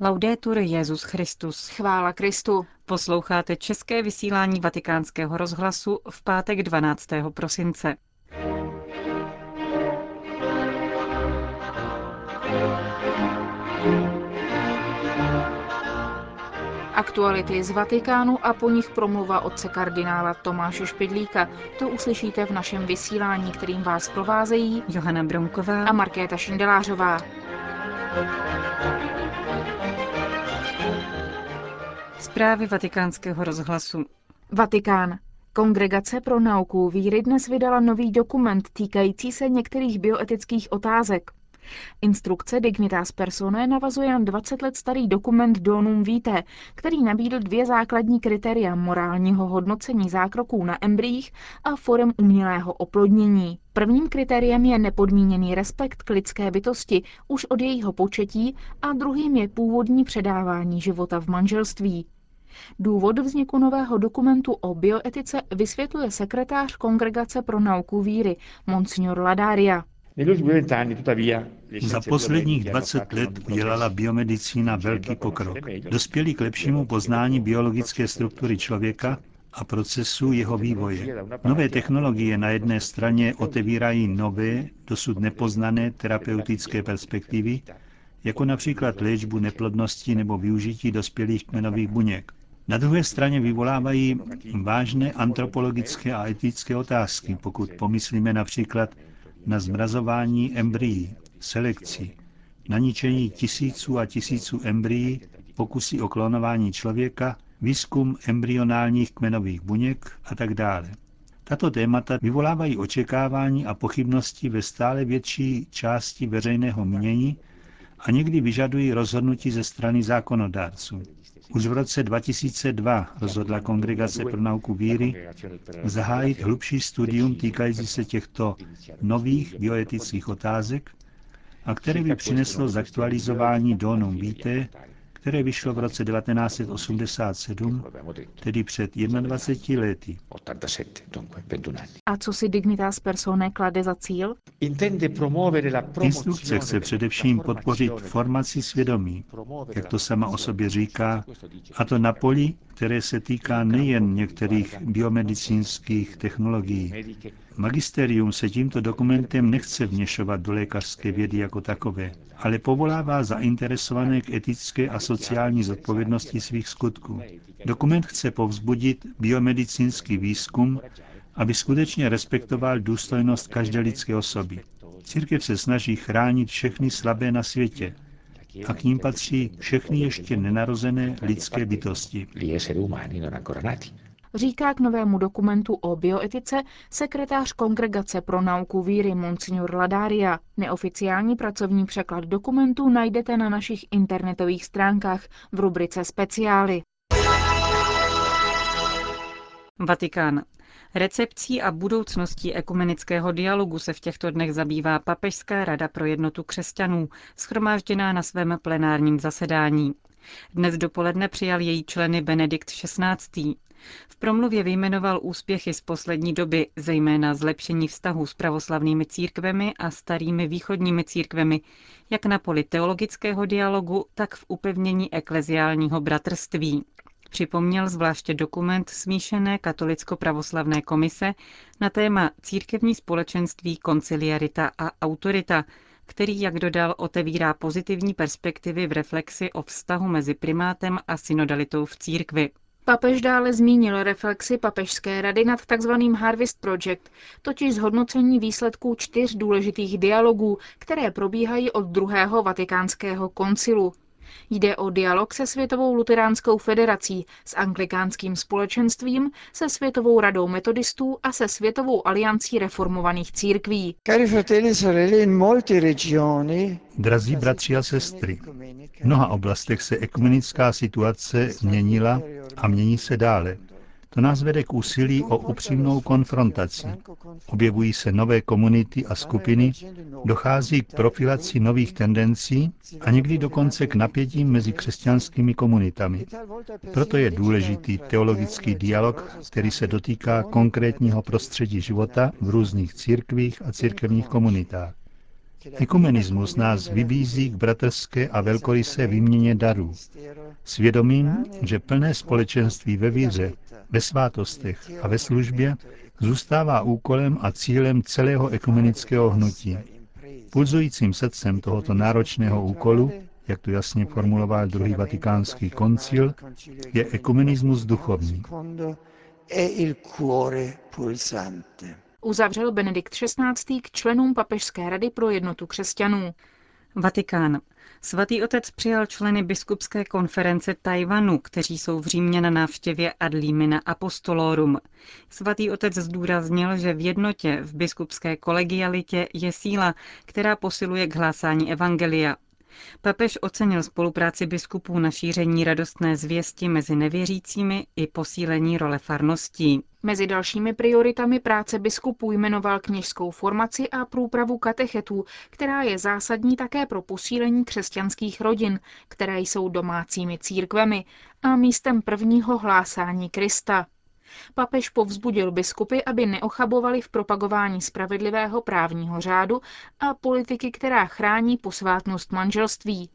Laudetur Jezus Christus. Chvála Kristu. Posloucháte české vysílání Vatikánského rozhlasu v pátek 12. prosince. Aktuality z Vatikánu a po nich promluva otce kardinála Tomáše Špidlíka. To uslyšíte v našem vysílání, kterým vás provázejí Johana Bronková a Markéta Šindelářová. Zprávy vatikánského rozhlasu. Vatikán. Kongregace pro nauku víry dnes vydala nový dokument týkající se některých bioetických otázek. Instrukce Dignitas Personae navazuje na 20 let starý dokument Donum Vitae, který nabídl dvě základní kritéria morálního hodnocení zákroků na embryích a forem umělého oplodnění. Prvním kritériem je nepodmíněný respekt k lidské bytosti už od jejího početí a druhým je původní předávání života v manželství. Důvod vzniku nového dokumentu o bioetice vysvětluje sekretář Kongregace pro nauku víry, Monsignor Ladaria. Za posledních 20 let udělala biomedicína velký pokrok. Dospěli k lepšímu poznání biologické struktury člověka a procesu jeho vývoje. Nové technologie na jedné straně otevírají nové, dosud nepoznané terapeutické perspektivy, jako například léčbu neplodnosti nebo využití dospělých kmenových buněk. Na druhé straně vyvolávají vážné antropologické a etické otázky, pokud pomyslíme například na zmrazování embryí, selekci, na ničení tisíců a tisíců embryí, pokusy o klonování člověka, výzkum embryonálních kmenových buněk a tak dále. Tato témata vyvolávají očekávání a pochybnosti ve stále větší části veřejného mínění a někdy vyžadují rozhodnutí ze strany zákonodárců. Už v roce 2002 rozhodla Kongregace pro nauku víry zahájit hlubší studium týkající se těchto nových bioetických otázek a které by přineslo zaktualizování Donum Vitae, které vyšlo v roce 1987, tedy před 21 lety. A co si Dignitas Personae klade za cíl? Instrukce chce především podpořit formaci svědomí, jak to sama o sobě říká, a to na poli, které se týká nejen některých biomedicínských technologií. Magisterium se tímto dokumentem nechce vněšovat do lékařské vědy jako takové, ale povolává zainteresované k etické a sociální zodpovědnosti svých skutků. Dokument chce povzbudit biomedicínský výzkum, aby skutečně respektoval důstojnost každé lidské osoby. Církev se snaží chránit všechny slabé na světě, a k ním patří všechny ještě nenarozené lidské bytosti. Říká k novému dokumentu o bioetice sekretář Kongregace pro nauku víry Monsignor Ladaria. Neoficiální pracovní překlad dokumentu najdete na našich internetových stránkách v rubrice Speciály. Vatikán. Recepcí a budoucností ekumenického dialogu se v těchto dnech zabývá Papežská rada pro jednotu křesťanů, schromážděná na svém plenárním zasedání. Dnes dopoledne přijal její členy Benedikt XVI. V promluvě vyjmenoval úspěchy z poslední doby, zejména zlepšení vztahů s pravoslavnými církvemi a starými východními církvemi, jak na poli teologického dialogu, tak v upevnění ekleziálního bratrství. Připomněl zvláště dokument smíšené katolicko-pravoslavné komise na téma církevní společenství, konciliarita a autorita, který, jak dodal, otevírá pozitivní perspektivy v reflexi o vztahu mezi primátem a synodalitou v církvi. Papež dále zmínil reflexi Papežské rady nad tzv. Harvest Project, totiž zhodnocení výsledků čtyř důležitých dialogů, které probíhají od druhého vatikánského koncilu. Jde o dialog se Světovou luteránskou federací, s anglikánským společenstvím, se Světovou radou metodistů a se Světovou aliancí reformovaných církví. Drazí bratři a sestry, v mnoha oblastech se ekumenická situace měnila a mění se dále. To nás vede k úsilí o upřímnou konfrontaci. Objevují se nové komunity a skupiny, dochází k profilaci nových tendencí a někdy dokonce k napětím mezi křesťanskými komunitami. Proto je důležitý teologický dialog, který se dotýká konkrétního prostředí života v různých církvích a církevních komunitách. Ekumenismus nás vybízí k bratrské a velkorysé výměně darů. Svědomím, že plné společenství ve víře, ve svátostech a ve službě zůstává úkolem a cílem celého ekumenického hnutí. Pulzujícím srdcem tohoto náročného úkolu, jak to jasně formuloval druhý vatikánský koncil, je ekumenismus duchovní. Uzavřel Benedikt XVI. k členům Papežské rady pro jednotu křesťanů. Vatikán. Svatý otec přijal členy biskupské konference Tajvanu, kteří jsou v Římě na návštěvě ad limina apostolorum. Svatý otec zdůraznil, že v jednotě, v biskupské kolegialitě je síla, která posiluje k hlásání evangelia. Papež ocenil spolupráci biskupů na šíření radostné zvěsti mezi nevěřícími i posílení role farností. Mezi dalšími prioritami práce biskupů jmenoval kněžskou formaci a průpravu katechetů, která je zásadní také pro posílení křesťanských rodin, které jsou domácími církvemi a místem prvního hlásání Krista. Papež povzbudil biskupy, aby neochabovali v propagování spravedlivého právního řádu a politiky, která chrání posvátnost manželství.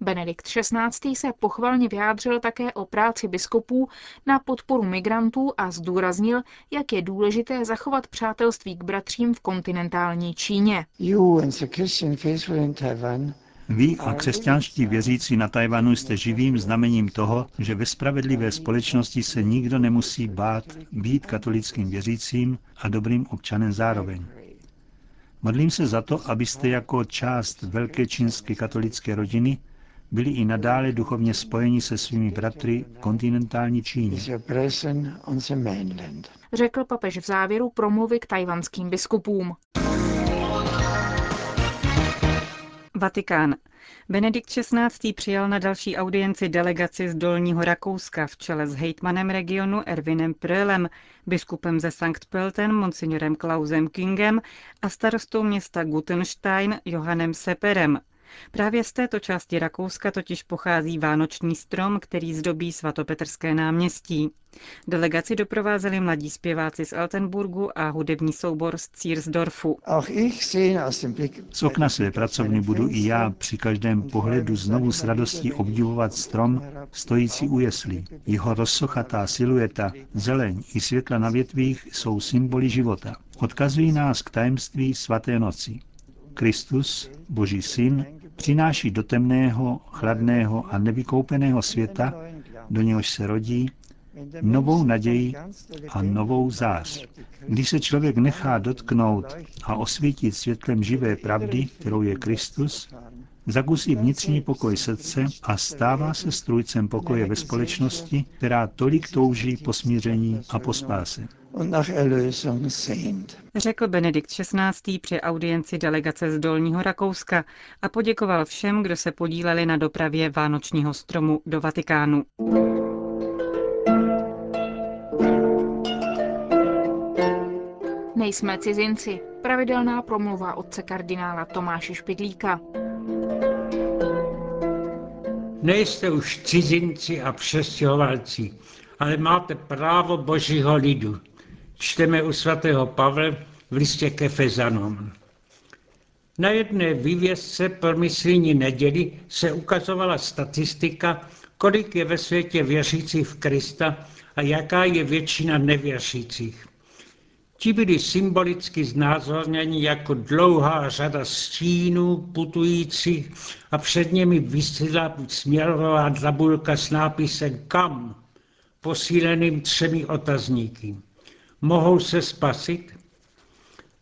Benedikt XVI. se pochvalně vyjádřil také o práci biskupů na podporu migrantů a zdůraznil, jak je důležité zachovat přátelství k bratřím v kontinentální Číně. Vy a křesťanští věřící na Tajvanu jste živým znamením toho, že ve spravedlivé společnosti se nikdo nemusí bát být katolickým věřícím a dobrým občanem zároveň. Modlím se za to, abyste jako část velké čínské katolické rodiny byli i nadále duchovně spojeni se svými bratry v kontinentální Číně. Řekl papež v závěru promluvy k tajvanským biskupům. Vatikán. Benedikt XVI. přijal na další audienci delegaci z Dolního Rakouska v čele s hejtmanem regionu Erwinem Prölem, biskupem ze Sankt Pölten monsignorem Klausem Kingem a starostou města Gutenstein Johannem Seperem. Právě z této části Rakouska totiž pochází vánoční strom, který zdobí svatopetrské náměstí. Delegaci doprovázeli mladí zpěváci z Altenburgu a hudební soubor z Círsdorfu. Z okna své pracovny budu i já při každém pohledu znovu s radostí obdivovat strom stojící u jeslí. Jeho rozsochatá silueta, zeleň i světla na větvích jsou symboly života. Odkazují nás k tajemství svaté noci. Kristus, Boží syn, přináší do temného, chladného a nevykoupeného světa, do něhož se rodí, novou naději a novou zář. Když se člověk nechá dotknout a osvítit světlem živé pravdy, kterou je Kristus, zakusí vnitřní pokoj srdce a stává se strujcem pokoje ve společnosti, která tolik touží po smíření a po spáse. Řekl Benedikt XVI. při audienci delegace z Dolního Rakouska a poděkoval všem, kdo se podíleli na dopravě Vánočního stromu do Vatikánu. Nejsme cizinci. Pravidelná promluva otce kardinála Tomáše Špidlíka. Nejste už cizinci a přestěhovalci, ale máte právo božího lidu. Čteme u svatého Pavla v listě ke Fezanom. Na jedné vývězce pro misijní neděli se ukazovala statistika, kolik je ve světě věřících v Krista a jaká je většina nevěřících. Ti byli symbolicky znázorněni jako dlouhá řada stínů putujících a před nimi vysílá směrová tabulka s nápisem kam, posíleným třemi otazníky. Mohou se spasit?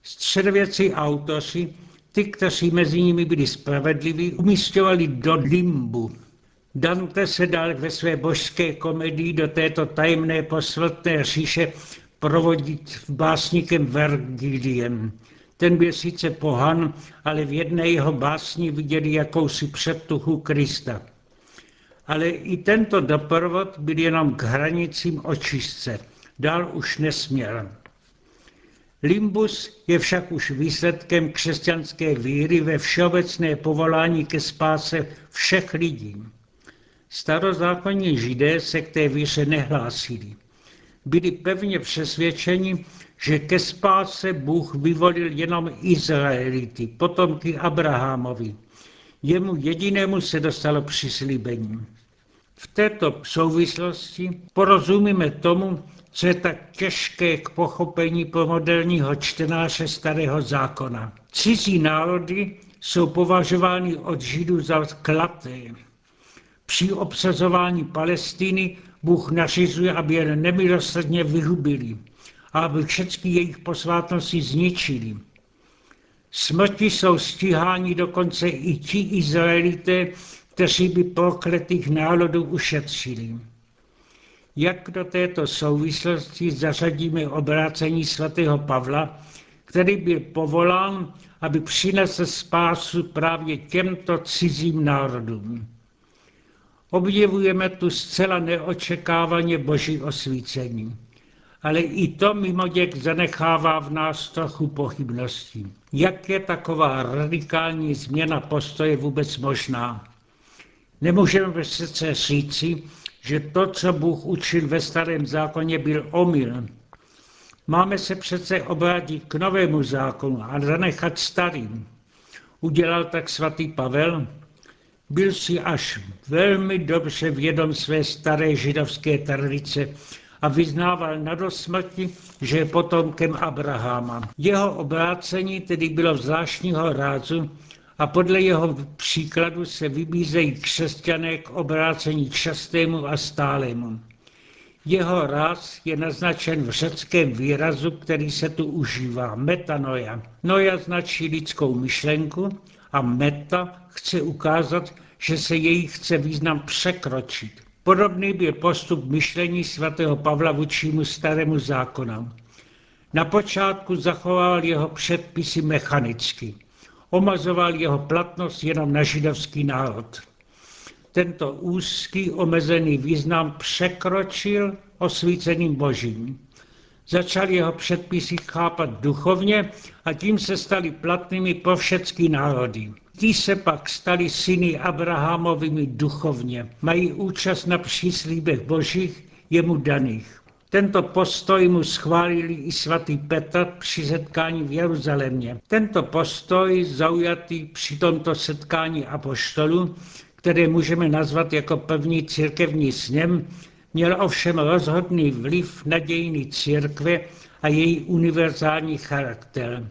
Středověcí autoři, ty, kteří mezi nimi byli spravedliví, umístěvali do limbu. Dante se dal ve své božské komedii do této tajemné posvotné říše provodit básníkem Vergiliem. Ten byl sice pohan, ale v jedné jeho básni viděli jakousi předtuchu Krista. Ale i tento doprovod byl jenom k hranicím očistce. Dál už nesměl. Limbus je však už výsledkem křesťanské víry ve všeobecné povolání ke spáse všech lidí. Starozákonní židé se k té víře nehlásili. byli pevně přesvědčeni, že ke spáse Bůh vyvolil jenom Izraelity, potomky Abrahamovi. Jemu jedinému se dostalo přislíbení. V této souvislosti porozumíme tomu, co je tak těžké k pochopení pro moderního čtenáře starého zákona. Cizí národy jsou považovány od Židů za klaté. Při obsazování Palestiny Bůh nařizuje, aby je nemilosrdně vyhubili a aby všechny jejich posvátnosti zničili. Smrti jsou stíháni dokonce i ti Izraelité, kteří by prokletých národů ušetřili. Jak do této souvislosti zařadíme obrácení svatého Pavla, který byl povolán, aby přinesl spásu právě těmto cizím národům. Objevujeme tu zcela neočekávaně boží osvícení. Ale i to mimoděk zanechává v nás trochu pochybností. Jak je taková radikální změna postoje vůbec možná? Nemůžeme přece říci, že to, co Bůh učil ve starém zákoně, byl omyl. Máme se přece obrátit k novému zákonu a zanechat starým. Udělal tak svatý Pavel, byl si až velmi dobře vědom své staré židovské tradice a vyznával na dosmrti, že je potomkem Abraháma. Jeho obrácení tedy bylo zvláštního rázu a podle jeho příkladu se vybízejí křesťané k obrácení častému a stálému. Jeho ráz je naznačen v řeckém výrazu, který se tu užívá, metanoja. Noja značí lidskou myšlenku a meta chce ukázat, že se její chce význam překročit. Podobný byl postup myšlení svatého Pavla vůčímu starému zákonu. Na počátku zachovával jeho předpisy mechanicky. Omazoval jeho platnost jenom na židovský národ. Tento úzký omezený význam překročil osvíceným božím. Začal jeho předpisy chápat duchovně a tím se stali platnými pro všechny národy. Ti se pak stali syny Abrahamovými duchovně. Mají účast na příslíbech božích jemu daných. Tento postoj mu schválili i svatý Petr při setkání v Jeruzalémě. Tento postoj zaujatý při tomto setkání apoštolů, které můžeme nazvat jako první církevní sněm, měl ovšem rozhodný vliv na dějiny církve a její univerzální charakter.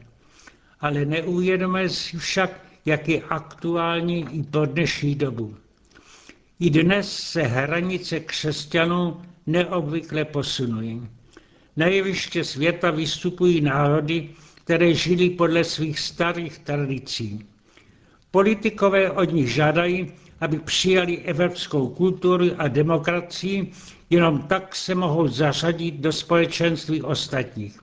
Ale neuvědomuje si však, jak je aktuální i pro dnešní dobu. I dnes se hranice křesťanů neobvykle posunují. Na jeviště světa vystupují národy, které žili podle svých starých tradicí. Politikové od nich žádají, aby přijali evropskou kulturu a demokracii, jenom tak se mohou zařadit do společenství ostatních.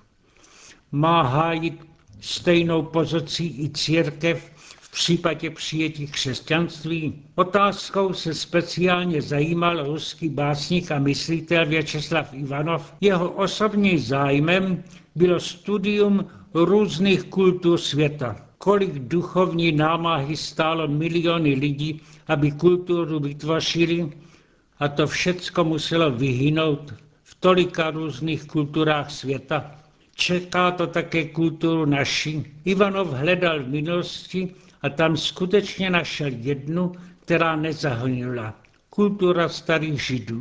Má hájit stejnou pozici i církev v případě přijetí křesťanství otázkou se speciálně zajímal ruský básník a myslitel Věčeslav Ivanov. Jeho osobním zájmem bylo studium různých kultur světa. Kolik duchovní námahy stálo miliony lidí, aby kulturu vytvořili, a to všecko muselo vyhynout v tolika různých kulturách světa. Čeká to také kulturu naši. Ivanov hledal v minulosti a tam skutečně našel jednu, která nezahynula. Kultura starých židů.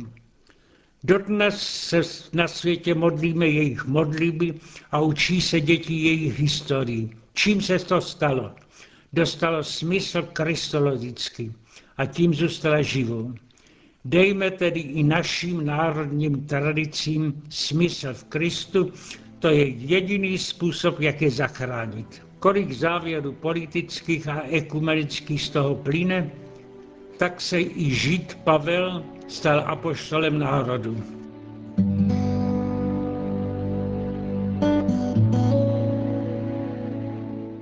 Dodnes se na světě modlíme jejich modlíby a učí se děti jejich historii. Čím se to stalo? Dostalo smysl kristologický a tím zůstala živou. Dejme tedy i našim národním tradicím smysl v Kristu, to je jediný způsob, jak je zachránit kolik závěrů politických a ekumenických z toho plyne, tak se i žid Pavel stal apoštolem národu.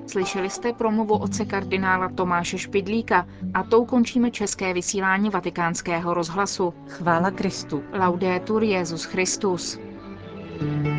Slyšeli jste promluvu otce kardinála Tomáše Špidlíka a tou končíme české vysílání vatikánského rozhlasu. Chvála Kristu. Laudetur Jezus Christus. thank you